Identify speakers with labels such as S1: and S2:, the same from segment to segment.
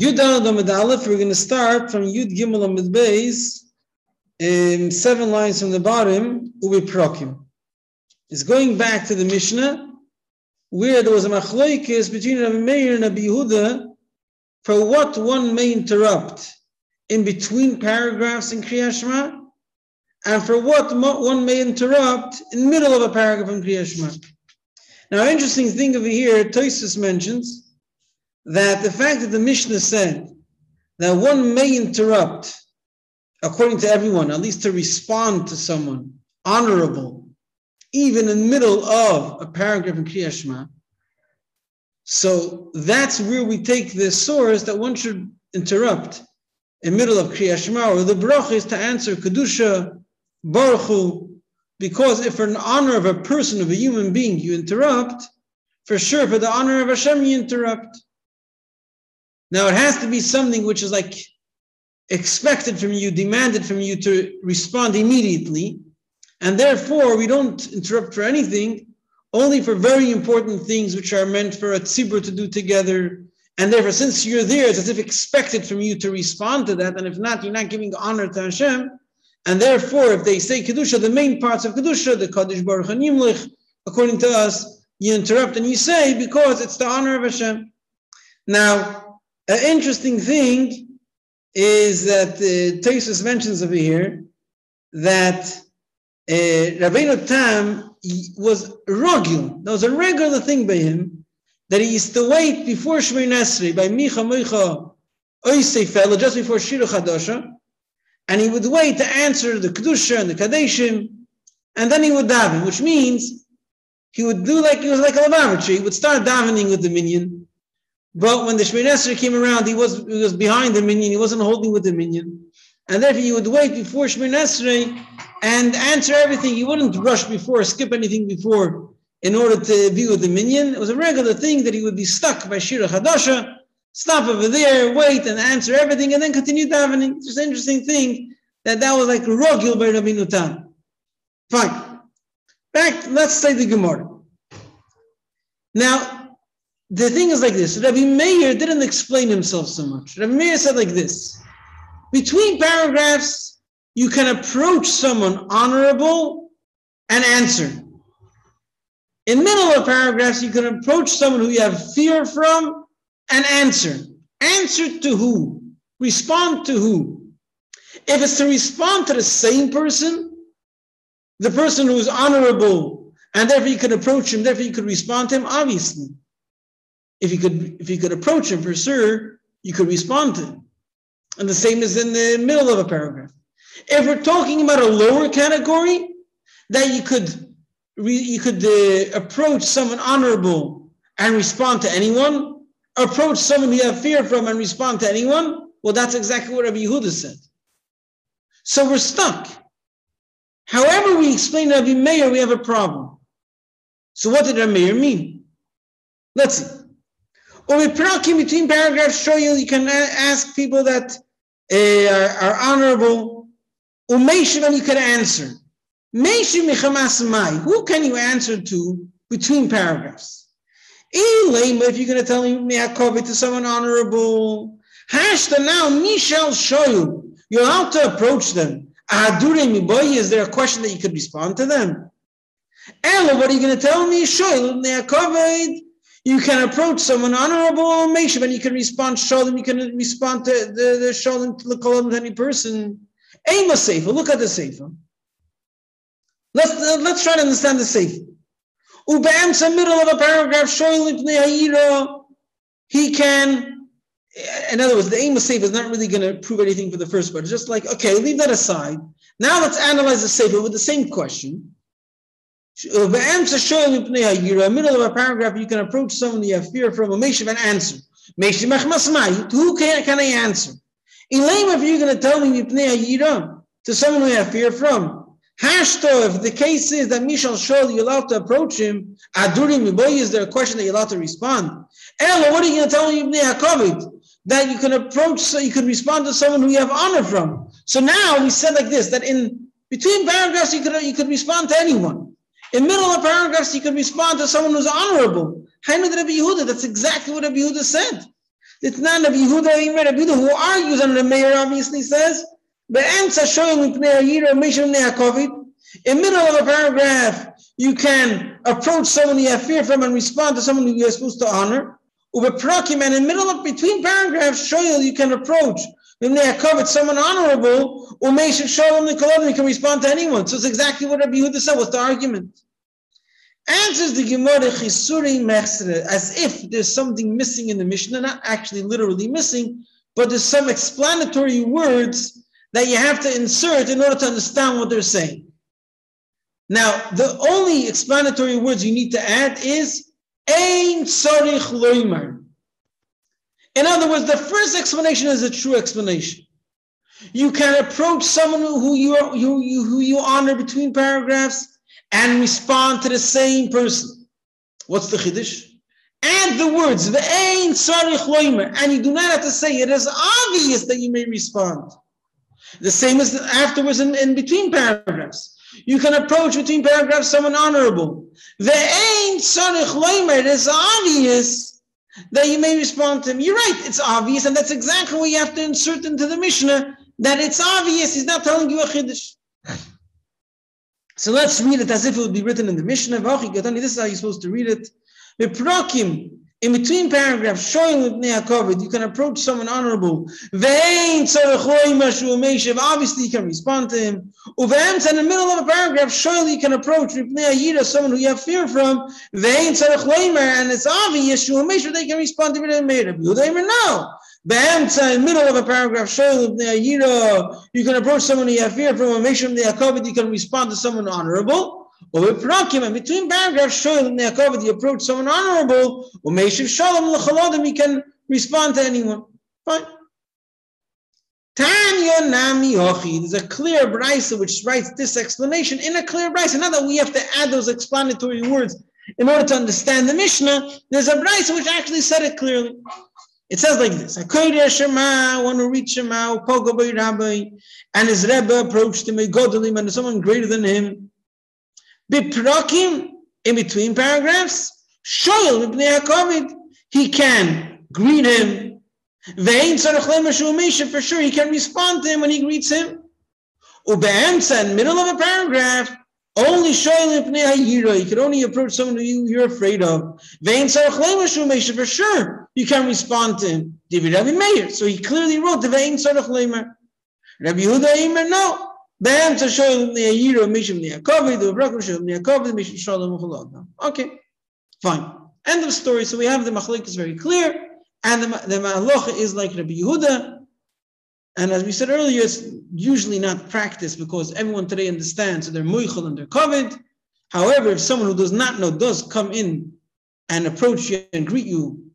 S1: Yud Amid Aleph, we're going to start from Yud Gimel Amid Beis, um, seven lines from the bottom, Ubi Prokim. It's going back to the Mishnah, where there was a machloikis between Rabbi Meir and Rabbi Yehuda for what one may interrupt in between paragraphs in Kriya Shema, and for what one may interrupt in middle of a paragraph in Kriya Shema. Now, interesting thing over here, Toisus mentions that the fact that the Mishnah said that one may interrupt, according to everyone, at least to respond to someone, honorable, even in the middle of a paragraph in Kriya Shema. So that's where we take the source that one should interrupt in middle of Kriya Shema, or the bracha is to answer Kedusha, Baruch because if for an honor of a person, of a human being, you interrupt, for sure, for the honor of Hashem, you interrupt. Now it has to be something which is like expected from you, demanded from you to respond immediately. And therefore, we don't interrupt for anything, only for very important things which are meant for a tzibur to do together. And therefore, since you're there, it's as if expected from you to respond to that. And if not, you're not giving honor to Hashem. And therefore, if they say Kedusha, the main parts of Kedusha, the Kaddish Baruch and according to us, you interrupt and you say because it's the honor of Hashem. Now, an interesting thing is that uh, Tosus mentions over here that uh, Rabbeinu Tam was rogil. That was a regular thing by him that he used to wait before Shemay Nesri by Micha Micha Oisei just before Shira Chadasha, and he would wait to answer the Kedusha and the Kadeshim, and then he would daven, which means he would do like he was like a Lavamitri. He would start davening with the minyan, but when the Shemini Esrei came around, he was, he was behind the minyan, he wasn't holding with the minyan. And therefore, you would wait before Shemini Esrei and answer everything. You wouldn't rush before, skip anything before in order to be with the minyan. It was a regular thing that he would be stuck by Shira Hadasha, stop over there, wait and answer everything, and then continue davening. It's just an interesting thing that that was like rogil by Rabbeinu Tam. Fine. Back, let's say the Gemara. Now, the thing is like this Rabbi Meir didn't explain himself so much. Rabbi Meir said like this Between paragraphs, you can approach someone honorable and answer. In middle of paragraphs, you can approach someone who you have fear from and answer. Answer to who? Respond to who? If it's to respond to the same person, the person who is honorable, and therefore you can approach him, therefore you could respond to him, obviously if you could if you could approach him for sure, you could respond to him. And the same is in the middle of a paragraph. If we're talking about a lower category, that you could you could uh, approach someone honorable and respond to anyone, approach someone you have fear from and respond to anyone. Well, that's exactly what Rabbi Yehuda said. So we're stuck. However, we explain Rabbi Meir, we have a problem. So what did Rabbi Meir mean? Let's see. Or in between paragraphs show you you can ask people that uh, are, are honorable. Umeishim you can answer. Who can you answer to between paragraphs? If you're going to tell me to someone honorable, Hashta now, Mishal show you. You're allowed to approach them. Is there a question that you could respond to them? Ella, what are you going to tell me? Show you. Can approach someone honorable Meshav and you can respond Shalom, you can respond to the, the Shalom to the Kolam to any person. Aim a Sefer. Look at the Sefer. Let's, uh, let's try to understand the Sefer. Ube'emsa, middle of a paragraph, Shoylim he can, in other words, the aim of Sefer is not really going to prove anything for the first part. It's just like, okay, leave that aside. Now let's analyze the Sefer with the same question. Uh, the answer showing Uh, you're in the middle of a paragraph, you can approach someone you have fear from a meshiv and answer. Who can, can I answer? Elaim, if you're going to tell me to someone who have fear from. Hashto, if the case is that Mishal Shol, you're allowed to approach him, Adurim Miboy, is there a question that you're allowed to respond? Ella, what are you going to tell me that you can approach, so you can respond to someone who you have honor from. So now we said like this, that in between paragraphs, you could, you could respond to anyone. In middle of paragraphs, you can respond to someone who's honorable. Rabbi Yehuda, that's exactly what Rabbi Yehuda said. It's not Rabbi Yehuda, even Rabbi Yehuda, who argues, and the mayor obviously says, the answer showing in middle of a paragraph, you can approach someone you have fear from and respond to someone who you're supposed to honor. Over And in middle of between paragraphs, show you can approach if they have covered someone honorable, Umeshiv Shalom Nikoladim, can respond to anyone. So it's exactly what Rabbi Yehuda said. What's the argument? Answers the Gemara Chisuri Mechsere, as if there's something missing in the Mishnah, not actually literally missing, but there's some explanatory words that you have to insert in order to understand what they're saying. Now, the only explanatory words you need to add is Ein Tzorich Loimar. In other words, the first explanation is a true explanation. You can approach someone who you, you, who you honor between paragraphs and respond to the same person. What's the Chiddush? Add the words, Ve'ein Tzorich Loimer, and you do not have to say it is obvious that you may respond. The same as afterwards in, in between paragraphs. You can approach between paragraphs someone honorable. The ain tzarich loimer. It is obvious that you may respond to him. You're right. It's obvious, and that's exactly what you have to insert into the Mishnah. That it's obvious. He's not telling you a chiddush. So let's read it as if it would be written in the Mishnah. This is how you're supposed to read it in between paragraphs, showing with Neakovid, you can approach someone honorable. Obviously, you can respond to him. And in the middle of a paragraph, surely you can approach someone who you have fear from. And it's obvious, they can respond to him. No. In the middle of a paragraph, you can approach someone you have fear from. You can respond to someone honorable. Or prakim, and between paragraphs, Shoel Neakov, you approach someone honorable, or Meshiv Shalom L'chalodim, he can respond to anyone. Fine. Tanya Nami Ochi. There's a clear brisa which writes this explanation in a clear brisa. Not that we have to add those explanatory words in order to understand the Mishnah. There's a brisa which actually said it clearly. It says like this: I Akoyde Shema, one who reached Shema, Pogo Rabbi, and his Rebbe approached him, a Godalim, and someone greater than him. Biprakim, in between paragraphs, Shoyel Ibn he can greet him. Vein for sure he can respond to him when he greets him. Ube'emsa, in middle of a paragraph, only Shoyel Ibn Hayira, you can only approach someone who you, you're afraid of. Vein for sure you can respond to him. David Rabbi Meir, so he clearly wrote the Vein Sarach Rabbi Yehuda Imer, no. באמצע שואל בני העירו מישהו בני הכובד, וברקו שואל בני הכובד, מישהו שואל מחולot. Okay, fine. End of story. So we have the machlik is very clear, and the, the ma'alocha is like Rabbi Yehuda. And as we said earlier, it's usually not practiced because everyone today understands so they're muichel and they're covered. However, if someone who does not know does come in and approach you and greet you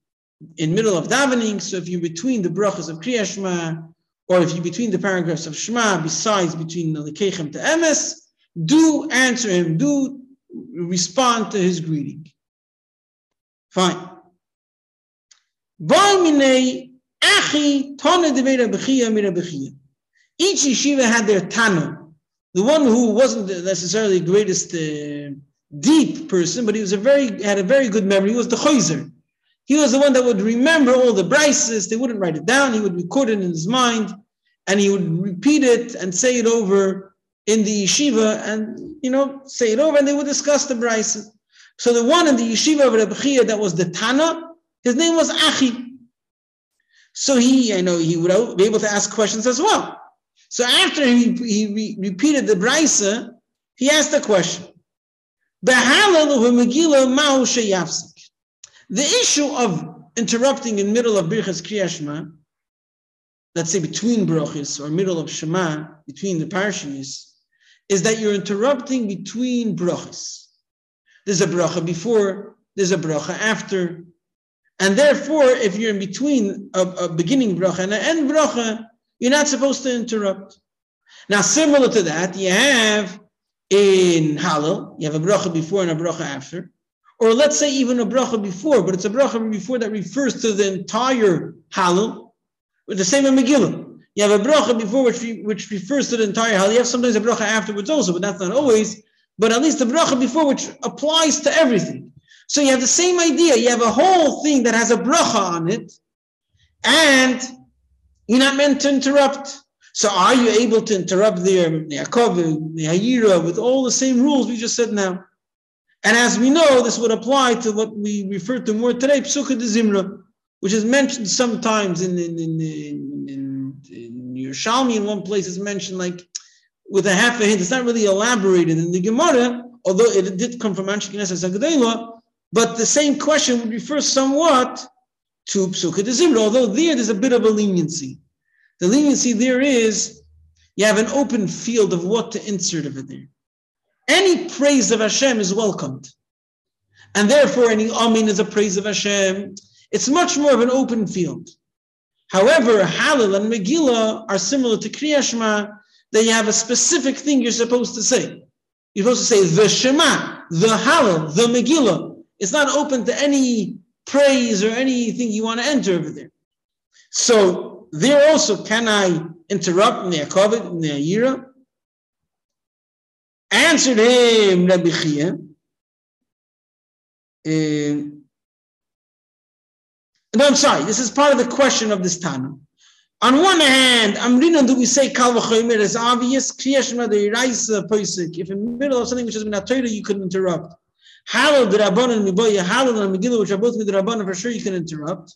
S1: in middle of davening, so if you're between the brachas of Kriyashma or if you between the paragraphs of Shema, besides between the Lekechem to Emes, do answer him, do respond to his greeting. Fine. Each yeshiva had their tana. The one who wasn't necessarily the greatest uh, deep person, but he was a very had a very good memory. He was the chayzer. He was the one that would remember all the brises. They wouldn't write it down. He would record it in his mind, and he would repeat it and say it over in the yeshiva, and you know, say it over, and they would discuss the brises. So the one in the yeshiva of Chia that was the Tana, his name was Achi. So he, I know, he would be able to ask questions as well. So after he, he re- repeated the brisa, he asked a question. The issue of interrupting in middle of Birchas Kriyashma, let's say between brachas or middle of Shema, between the parshas, is that you're interrupting between brachas. There's a bracha before, there's a bracha after, and therefore, if you're in between a, a beginning bracha and an end bracha, you're not supposed to interrupt. Now, similar to that, you have in Hallel, you have a bracha before and a bracha after. Or let's say even a bracha before, but it's a bracha before that refers to the entire Hallel. The same in Megillah. You have a bracha before which, which refers to the entire Hallel. You have sometimes a bracha afterwards also, but that's not always. But at least the bracha before which applies to everything. So you have the same idea. You have a whole thing that has a bracha on it. And you're not meant to interrupt. So are you able to interrupt their Yaakov, Hayira, with all the same rules we just said now? And as we know, this would apply to what we refer to more today, Pesukei de Zimra, which is mentioned sometimes in in in, in, in, Yerushalmi. In one place, it's mentioned like with a half a hint. It's not really elaborated in the Gemara, although it did come from Anshe Knesset. But the same question would refer somewhat to Pesukei de Zimra, although there there's a bit of a leniency. The leniency there is you have an open field of what to insert over there. Any praise of Hashem is welcomed. And therefore, any Amin is a praise of Hashem. It's much more of an open field. However, Hallel and Megillah are similar to Kriyashma, that you have a specific thing you're supposed to say. You're supposed to say the Shema, the Hallel, the Megillah. It's not open to any praise or anything you want to enter over there. So there also, can I interrupt Ne'akovit, Ne'ayira? Answered him Rabbi Chia. Uh, no, I'm sorry. This is part of the question of this Tana. On one hand, Amrina, do we say Kal v'chomer is obvious? Kriyashma the Iraisa Poisik. If in the middle of something which has been a Torah, you couldn't interrupt. Hallel the Rabban and Miboya, Hallel and Megillah, which are both with the Rabban, for sure you can interrupt.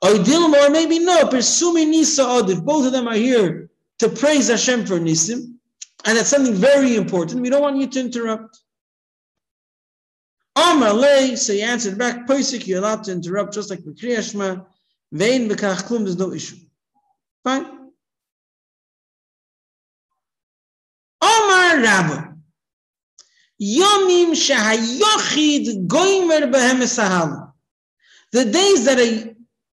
S1: Or maybe no, Persumi Nisa If both of them are here to praise Hashem for Nisim, and that's something very important. We don't want you to interrupt. Amar so he answered back, Pesach, you're allowed to interrupt just like with Kriyashma. Vein bekach klum, there's no issue. Fine. Omar Rabba. Yomim shahayochid goimer behem. The days that a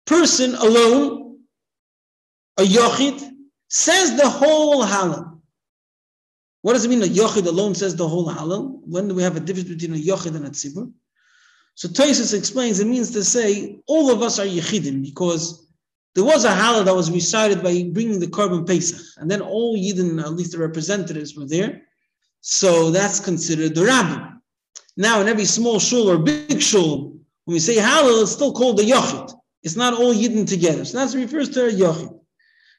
S1: person alone, a yochid, says the whole hallel. What does it mean a yochid alone says the whole hallel? When do we have a difference between a yochid and a tzibur? So Toisus explains it means to say all of us are yechidim because there was a hallel that was recited by bringing the korban pesach, and then all yidden, at least the representatives, were there. So that's considered the rabbi. Now, in every small shul or big shul, when we say hallel, it's still called the yochid. It's not all yidden together. So that refers to a yochid.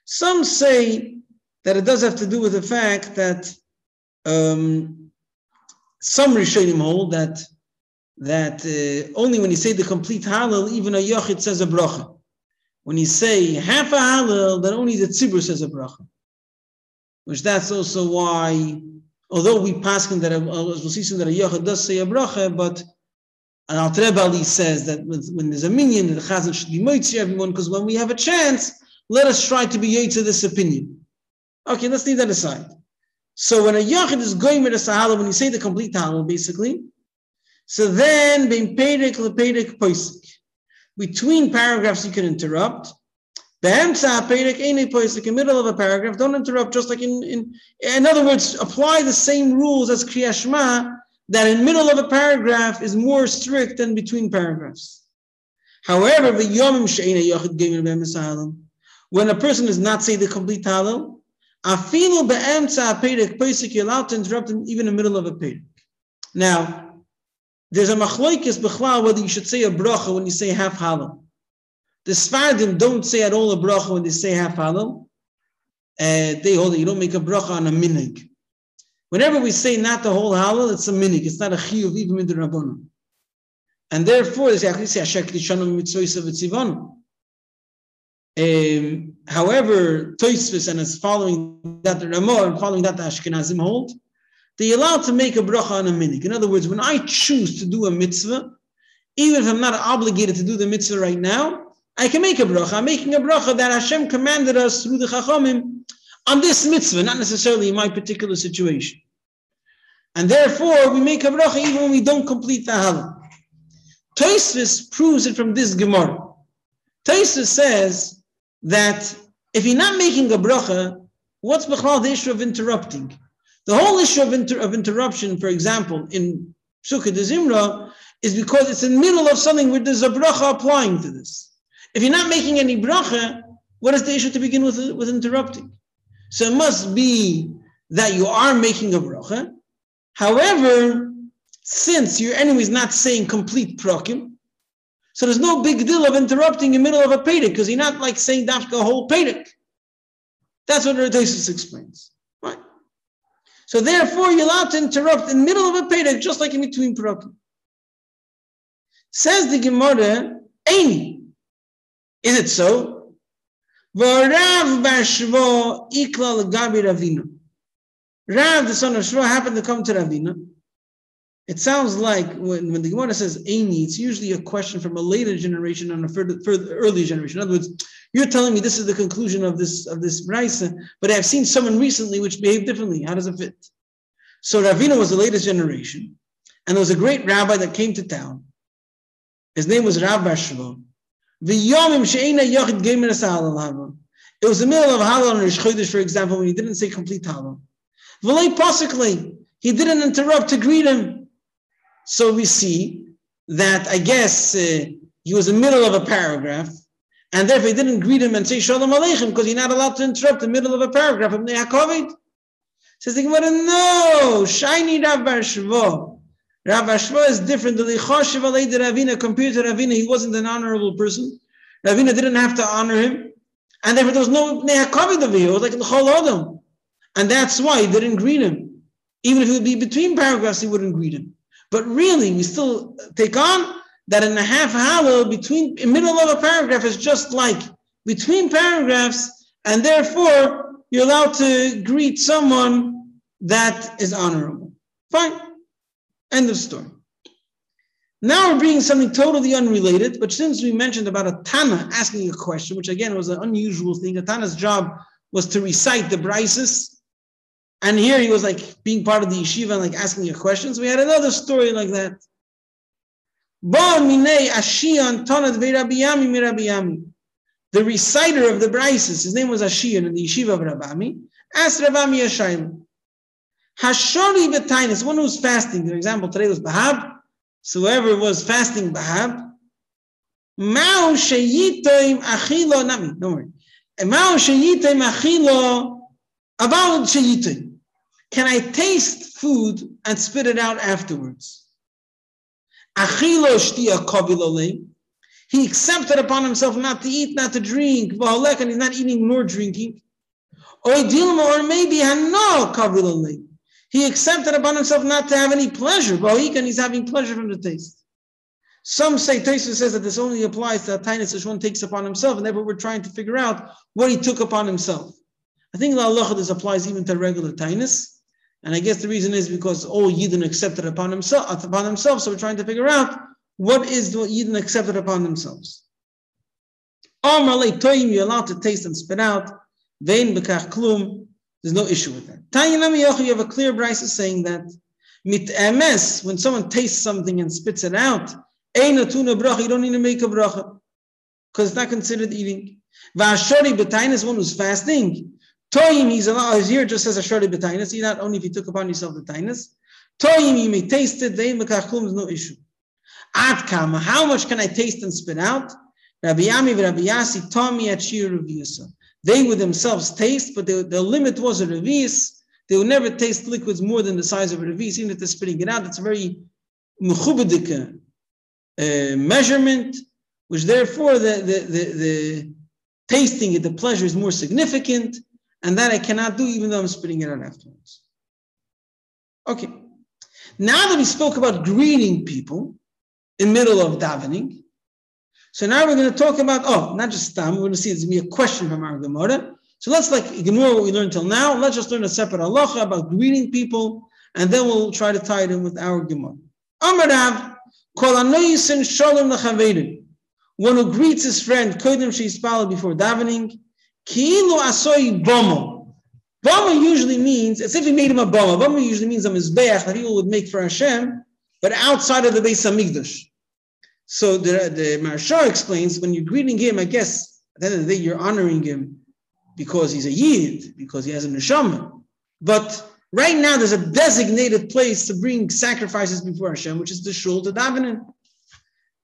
S1: Some say that it does have to do with the fact that um, some Rishonim hold that that uh, only when you say the complete hallel, even a Yochid says a bracha. When you say half a hallel, then only the Tzibur says a bracha. Which that's also why, although we pass in that, as we'll see soon, that a Yochid does say a bracha, but an Alter Ali says that when there's a minyan, the Chazan should be moitzi everyone, because when we have a chance, let us try to be to this opinion. Okay, let's leave that aside. So when a yachid is going with a sahala, when you say the complete tahala, basically, so then poisik. Between paragraphs, you can interrupt. Be'emtza perek ene poisik. In middle of a paragraph, don't interrupt. Just like in, in, in other words, apply the same rules as kriyashma. That in middle of a paragraph is more strict than between paragraphs. However, the yomim she'ena yachid When a person does not say the complete hallel, Afilu be'emtza perek pesik, you're allowed to interrupt him even in the middle of a perek. Now, there's a machloikis b'chlal whether you should say a bracha when you say half hallel. The Sfardim don't say at all a bracha when they say half hallel. Uh, they hold it, you don't make a bracha on a minig. Whenever we say not the whole hallel, it's a minig. It's not a chiyuv even in the rabbanon. And therefore, they say, Ashek Lishanu mitzvah v'tzivanu. Um, however, Toysvis and is following that the Ramah and following that the Ashkenazim hold, they allowed to make a bracha on a minik. In other words, when I choose to do a mitzvah, even if I'm not obligated to do the mitzvah right now, I can make a bracha. I'm making a bracha that Hashem commanded us through the Chachamim on this mitzvah, not necessarily in my particular situation. And therefore, we make a bracha even when we don't complete the hallel. Toysvis proves it from this Gemara. Toysvis says that if you're not making a bracha, what's the issue of interrupting? The whole issue of, inter- of interruption, for example, in Sukkah de Zimra, is because it's in the middle of something where there's a bracha applying to this. If you're not making any bracha, what is the issue to begin with, with interrupting? So it must be that you are making a bracha. However, since your enemy is not saying complete prokim, So there's no big deal of interrupting in the middle of a Pedic because you're not like saying dafka a whole Pedic. That's what Rhodesis explains. Right? So therefore, you're allowed to interrupt in the middle of a Pedic just like in between Perakim. Says the Gemara, Aini. Is it so? V'arav b'ashvo ikla Ravina. Rav, the son of Shva, happened to come to Ravina. It sounds like when, when the Gemara says Aini, it's usually a question from a later generation on a further, further earlier generation. In other words, you're telling me this is the conclusion of this of this Raisa, but I've seen someone recently which behaved differently. How does it fit? So Ravina was the latest generation, and there was a great rabbi that came to town. His name was Rav Bashva. It was the middle of Hallel and Rish Chodesh, for example, when he didn't say complete Hallel. He didn't interrupt to greet him. So we see that I guess uh, he was in the middle of a paragraph, and therefore he didn't greet him and say Shalom Aleichem because you're not allowed to interrupt the middle of a paragraph of Ne'akovit. Says the Gemara, no, shiny Rav Shvo. Rav Shvo is different. The Lichoshev Ravina compared to Ravina, he wasn't an honorable person. Ravina didn't have to honor him, and therefore there was no Ne'akovit over was like the Chol Adam, and that's why he didn't greet him. Even if it would be between paragraphs, he wouldn't greet him. But really, we still take on that in a half hollow between middle of a paragraph is just like between paragraphs, and therefore you're allowed to greet someone that is honorable. Fine. End of story. Now we're bringing something totally unrelated, but since we mentioned about a Tana asking a question, which again was an unusual thing, a Tana's job was to recite the Brises and here he was like being part of the yeshiva and like asking your questions. We had another story like that. The reciter of the Brises, his name was Ashiyan in the yeshiva of Rabami, asked Rabami Yashayim, Hashori Betainis, one who's fasting, for example, today was Bahab, so whoever was fasting Bahab, Mao Sheyitoim Achilo, Nami, don't worry. Mao Sheyitoim Achilo, about Sheyitoim. Can I taste food and spit it out afterwards? He accepted upon himself not to eat, not to drink, and he's not eating nor drinking. Or maybe he accepted upon himself not to have any pleasure, and he's having pleasure from the taste. Some say, Taisa says that this only applies to a tinus which one takes upon himself, and therefore we're trying to figure out what he took upon himself. I think the Allah this applies even to regular tinus. And I guess the reason is because all Yidden accepted upon himself, upon himself. So we're trying to figure out what is what Yidden accepted upon themselves. toyim, you're allowed to taste and spit out. Vein klum. There's no issue with that. Tanyinam you have a clear brisa saying that mit emes, when someone tastes something and spits it out, you don't need to make a bracha because it's not considered eating. Vashori betain is one who's fasting. Toyim, he's allowed, he's here just as a shorty betainas. He not only if you took upon yourself the tainas. Toyim, you may taste it. They mekachum is no issue. At kama, how much can I taste and spit out? Rabbi Yami Rabbi Yasi Tomi at Shir They would themselves taste, but the limit was a revius. They would never taste liquids more than the size of a revius, even if they're spitting it out. It's a very mechubedika uh, measurement, which therefore the, the, the, the tasting it, the pleasure is more significant and that I cannot do even though I'm spitting it out afterwards. Okay. Now that we spoke about greeting people in middle of davening, so now we're going to talk about, oh, not just Stam, we're going to see there's going to be a question from our Gemara. So let's like ignore what we learned till now. Let's just learn a separate halacha about greeting people, and then we'll try to tie it in with our Gemara. Amarav, kol shalom One who greets his friend, kodim she'ispala before davening, Kilu asoi bomo. Bomo usually means, as if he made him a bomo. Bomo usually means a mizbeach that people would make for Hashem, but outside of the Beis Hamikdash. So the, the Maharsha explains, when you're greeting him, I guess, at the end of the day, you're honoring him because he's a Yid, because he has a neshama. But right now, there's a designated place to bring sacrifices before Hashem, which is the shul to davening.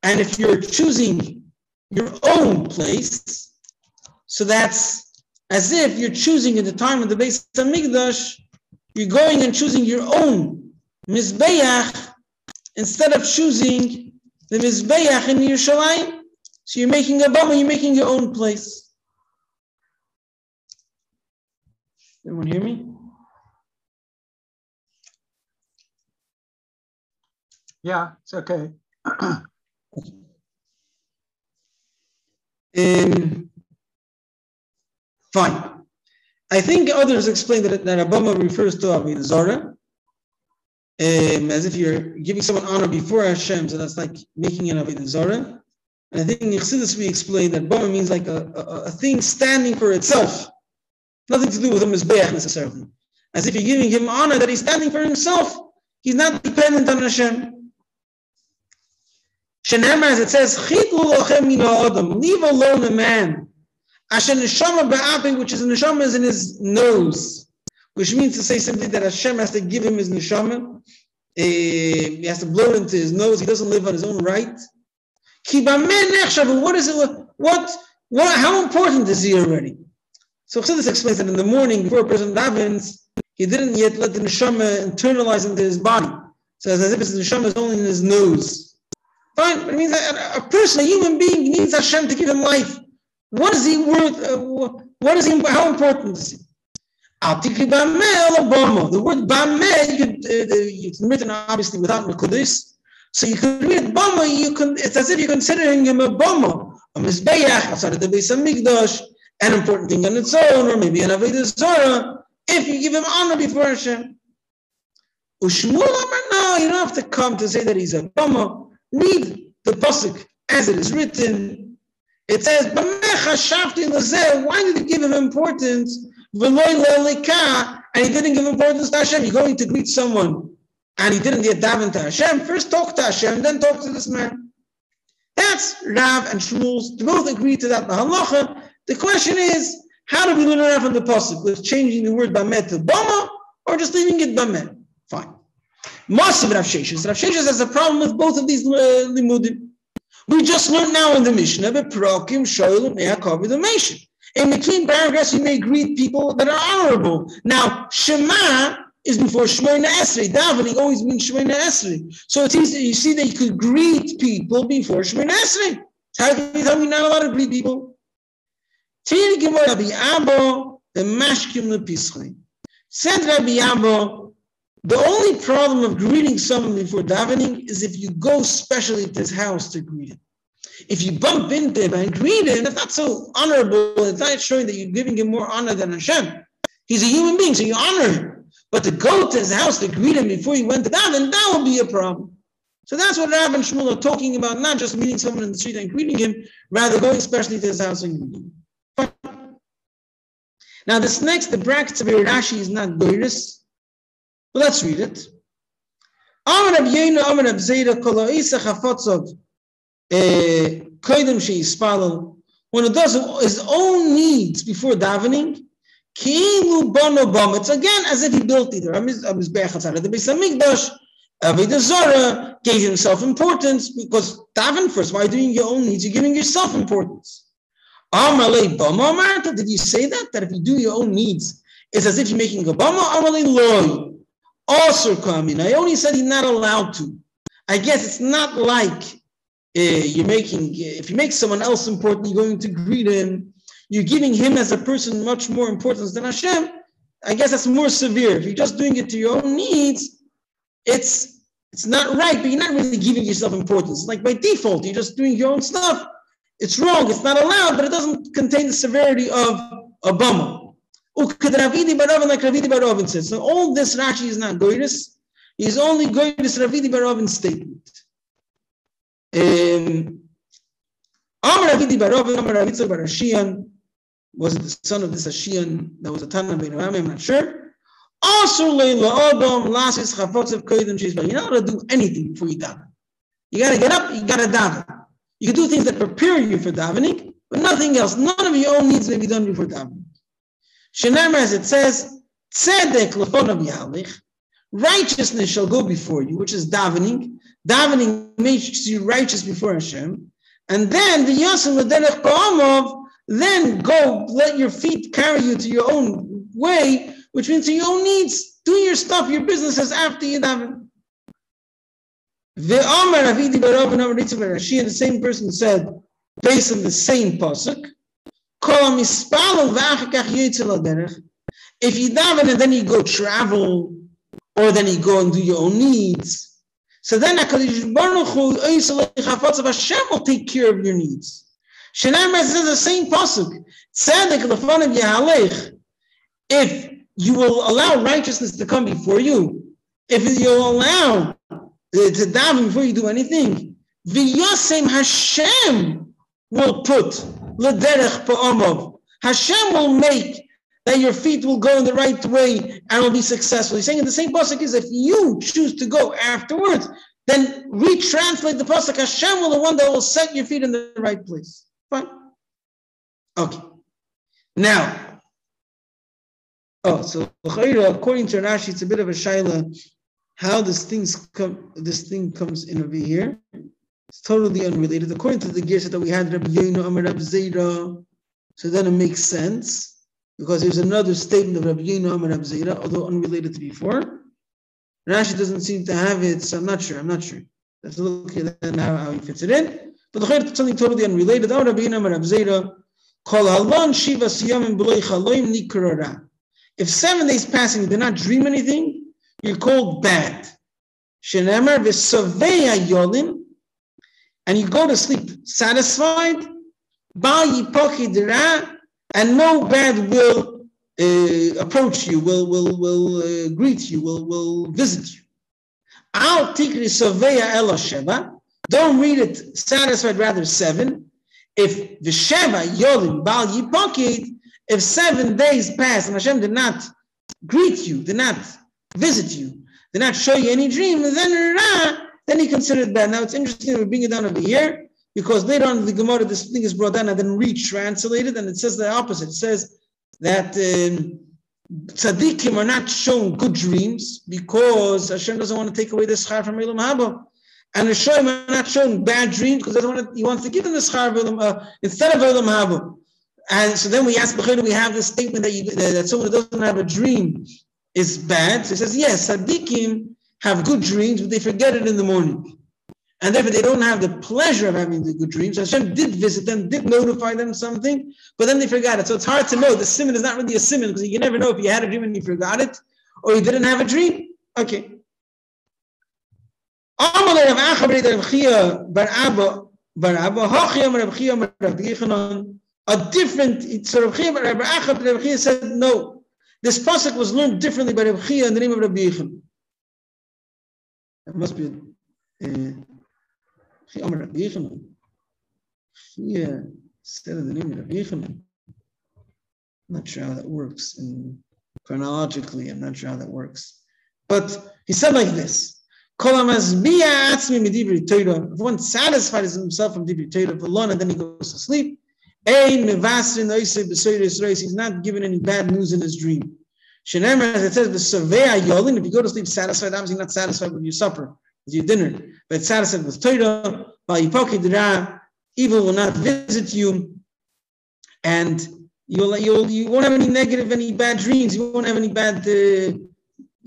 S1: And if you're choosing your own place, so that's as if you're choosing in the time of the Beis Hamikdash, you're going and choosing your own Mizbeach instead of choosing the Mizbeach in Yerushalayim. So you're making a bama, you're making your own place. Anyone hear me?
S2: Yeah, it's okay. um,
S1: fine. I think others explain that, that Abama refers to Avodah Zarah, um, as if you're giving someone honor before Hashem, so that's like making an Avodah Zarah. And I think in Chassidus we explain that Abama means like a, a, a, thing standing for itself, nothing to do with a Mizbeach necessarily. As if you're giving him honor that he's standing for himself, he's not dependent on Hashem. Shenema, as it says, leave alone a man. Asher neshama ba'api, which is neshama is in his nose, which means to say simply that Hashem has to give him his neshama. Uh, he has to blow it into his nose. He doesn't live on his own right. What is it? What? What? How important is he already? So Chassidus explains that in the morning before a person davens, he didn't yet let the neshama internalize into his body. So it's as if his neshama is only in his nose. Fine, but it means that a, person, a human being, needs Hashem to give him life. What is he worth? Uh, what is he? How important is he? The word bameh, you could, uh, it's written obviously without Mekudis. So you can read bama, you can, it's as if you're considering him a bama, a mizbeach, outside of the Beis Hamikdash, an important thing on its own, or maybe an Avodah Zorah, if you give him honor before Hashem. Ushmul no, you don't have to come to say that he's a bama. Read the pasuk as it is written. It says, Why did he give him importance? And he didn't give importance to Hashem. You're going to greet someone and he didn't get daven to Hashem. First talk to Hashem, then talk to this man. That's Rav and Shmuel. They both agree to that. The halacha. The question is, how do we learn that from the pasuk? With changing the word bamet to bama, or just leaving it bamet? Fine. Massive Rav Sheshes. Rav Sheshes has a problem with both of these uh, limudim. We just learned now in the Mishnah, Beprokim, the Meshin. In between paragraphs, you may greet people that are honorable. Now, Shema is before Shemona Esrei. Davening always means Shemona Esrei. So it's easy, you see that you could greet people before Shemona Esrei. How can you tell me not allowed to greet people? Gimor Rabbi Abba, the only problem of greeting someone before davening is if you go specially to his house to greet him. If you bump into him and greet him, that's not so honorable. It's not showing that you're giving him more honor than Hashem. He's a human being, so you honor him. But to go to his house to greet him before you went to daven, that would be a problem. So that's what Rav and Shmuel are talking about, not just meeting someone in the street and greeting him, rather going specially to his house and greeting him. Now, this next, the brackets of Rashi is not Goyrus. Well, let's read it. Amar Rab Yeinu, Amar Rab Zera, Kol Ha'isa Chafotzov, eh, She'ispalel, when it does his own needs before davening, Bono Bom, it's again as if he built either the Beis HaMikdash, gave himself importance, because daven first, why doing your own needs? You're giving yourself importance. Did you say that? That if you do your own needs, it's as if you're making a also coming. I only said he's not allowed to. I guess it's not like uh, you're making, if you make someone else important, you're going to greet him. You're giving him as a person much more importance than Hashem. I guess that's more severe. If you're just doing it to your own needs, it's it's not right, but you're not really giving yourself importance. Like by default, you're just doing your own stuff. It's wrong. It's not allowed, but it doesn't contain the severity of a bummer. Ukadravidi Baravin like Rav Idi bar Avin says. So all this Rashi is not Goyris. He's only Goyris Rav Idi bar Avin's statement. Um, Amar Rav Idi bar Avin, Amar Ravitza Barashian, was it the son of this Ashian that was a Tana Ben I'm not sure. Also, Leila Adam, Lasis Chafotzev Koidim Shizba. You're not going to do anything before you daven. You got to get up, you got to daven. You can do things that prepare you for davening, but nothing else. None of your own needs may be done before davening. Shenamar, as it says, tzedek lefonav righteousness shall go before you, which is davening. Davening makes you righteous before Hashem. And then the yasim l'derech ba'amov, then go, let your feet carry you to your own way, which means to your own needs. Do your stuff, your businesses after you daven. The Amar Avidi Barav and the same person said, based on the same pasuk. If you daven and then you go travel, or then you go and do your own needs, so then Hashem will take care of your needs. Shenam says the same pasuk. If you will allow righteousness to come before you, if you'll allow to daven before you do anything, v'yosem Hashem will put lederech pa'omov. Hashem will make that your feet will go in the right way and will be successful. He's saying in the same pasuk is if you choose to go afterwards, then retranslate the pasuk. Hashem will the one that will set your feet in the right place. Fine. Okay. Now, oh, so according to Rashi, it's a bit of a shaila how this things come. This thing comes in over here. It's totally unrelated. According to the Geshe that we had, Rabbi Yoino Amar Rabbi Zera, so then it makes sense because there's another statement of Rabbi Yoino Amar Rabbi Zera, although unrelated to before. Rashi doesn't seem to have it, so I'm not sure. I'm not sure. Let's look at then how, how he fits it in. But the Chayr something totally unrelated. Oh, Rabbi Yoino Amar Rabbi Zera, Kol halon shiva siyamim b'loy chaloim nikrara. If seven days passing you did not dream anything, you're called bad. Shenemar v'soveya yolim, and you go to sleep satisfied, and no bad will uh, approach you, will will will uh, greet you, will will visit you. Al Don't read it satisfied, rather seven. If the sheva yolim bal yipokid, if seven days pass and Hashem did not greet you, did not visit you, did not show you any dream, then then he considered that. Now it's interesting we bring it down over here because later on the Gemara this thing is brought down and then retranslated, and it says the opposite. It says that um, tzaddikim are not shown good dreams because Hashem doesn't want to take away the schar from Elam Haba. And the Shoim are not shown bad dreams because want to, he wants to give them the schar of uh, instead of Elam Haba. And so then we ask we have this statement that, you, that someone who doesn't have a dream is bad. So he says, yes, tzaddikim have good dreams, but they forget it in the morning. And therefore, they don't have the pleasure of having the good dreams. Hashem did visit them, did notify them something, but then they forgot it. So it's hard to know. The simon is not really a simon because you never know if you had a dream and you forgot it or you didn't have a dream. Okay. A different, Rabbi Achab said, no, this pasuk was learned differently by Rabbi Chia in the name of Rabbi Yechon. It must be uh, Rabbi Yechanan. Chia said in the name of Rabbi Yechanan. I'm not sure how that works chronologically. I'm not sure how that works. But he said like this. If one satisfies himself from Dibri Torah, and then he goes to sleep, he's not given any bad news in his dream. As it says, the surveya yolin, if you go to sleep satisfied, obviously not satisfied with your supper, with your dinner, but satisfied with Torah, evil will not visit you, and you'll, you'll, you won't have any negative, any bad dreams, you won't have any bad uh,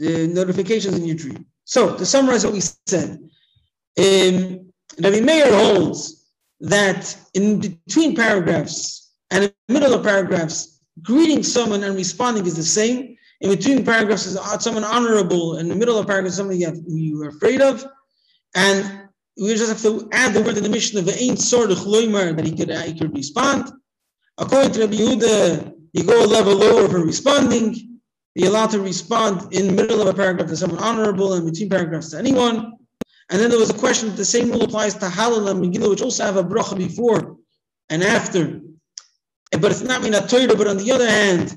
S1: uh, notifications in your dream. So, to summarize what we said, um, Rabbi Meir holds that in between paragraphs and in the middle of paragraphs, greeting someone and responding is the same. In between paragraphs is someone honorable. In the middle of paragraphs, somebody you, are afraid of. And we just have to add the word in the mission of the ain't sort of chloimer that he could, he could respond. According to Rabbi Yehuda, you go a level lower for responding. You're allowed to respond in the middle of a paragraph to someone honorable and between paragraphs to anyone. And then there was a question, that the same rule applies to Hallel and Megillah, which also have a bracha before and after. But it's not a Torah, but on the other hand,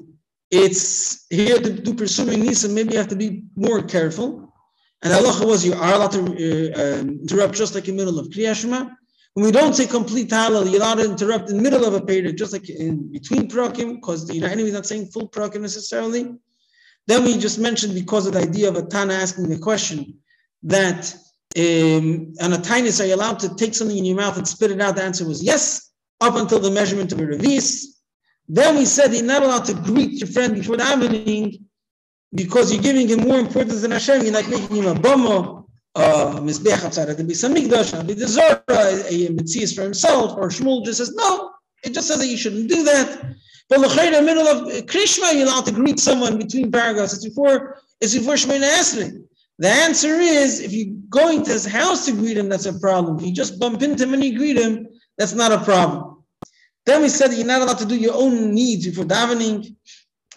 S1: it's here to do pursuing Nisa, maybe you have to be more careful. And Allah was you are allowed to uh, um, interrupt just like in the middle of Kriyashma. When we don't say complete hallel, you're allowed to interrupt in the middle of a period, just like in between prakim, because the enemy is not saying full prakim necessarily. Then we just mentioned because of the idea of a Tana asking the question that um, on a tinus, are you allowed to take something in your mouth and spit it out? The answer was yes, up until the measurement of a revis. Then we said you're not allowed to greet your friend before the davening because you're giving him more importance than Hashem. You're like making him a bummer. uh, outside of the Beis Hamikdash, Abi the Zora, a Mitzias for himself, or Shmuel just says, no, it just says that you shouldn't do that. But in the middle of Krishma, you're allowed to greet someone between paragraphs. It's before, it's before Shemina Esrei. The answer is if you're going to his house to greet him, that's a problem. If you just bump into him and you greet him, that's not a problem. Then we said you're not allowed to do your own needs before davening.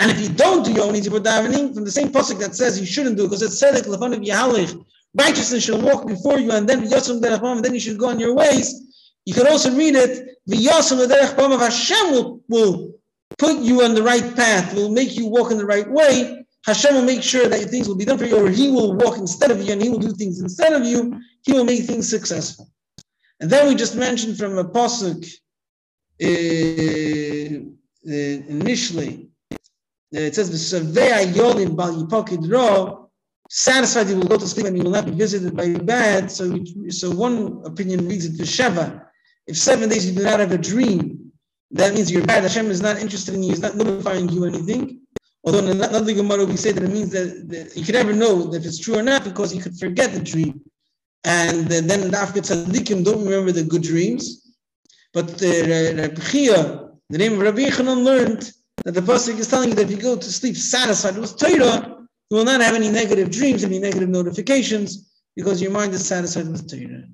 S1: And if you don't do your own needs before davening, from the same pasuk that says you shouldn't do, it, because it said that righteousness shall walk before you, and then and then you should go on your ways. You could also read it, Delahpawa Hashem will, will put you on the right path, will make you walk in the right way, Hashem will make sure that things will be done for you, or He will walk instead of you, and He will do things instead of you. He will make things successful. And then we just mentioned from a pasuk initially. Uh, it says, the "V'savei ayolim bal yipokid ro." Satisfied, he will go to sleep and he will not be visited by bad. So, so one opinion reads it to Sheva. If seven days you do not have a dream, that means you're bad. Hashem is not interested in you. He's not notifying you anything. Although in another Gemara we say that it means that, that you can never know if it's true or not because you could forget the dream. And then the Afghan Tzaddikim don't remember the good dreams. But the Rabbi Chia, the name of Rabbi Yochanan learned that the Pasuk is telling you that if you go to sleep satisfied with Torah, you will not have any negative dreams, any negative notifications, because your mind is satisfied with Torah.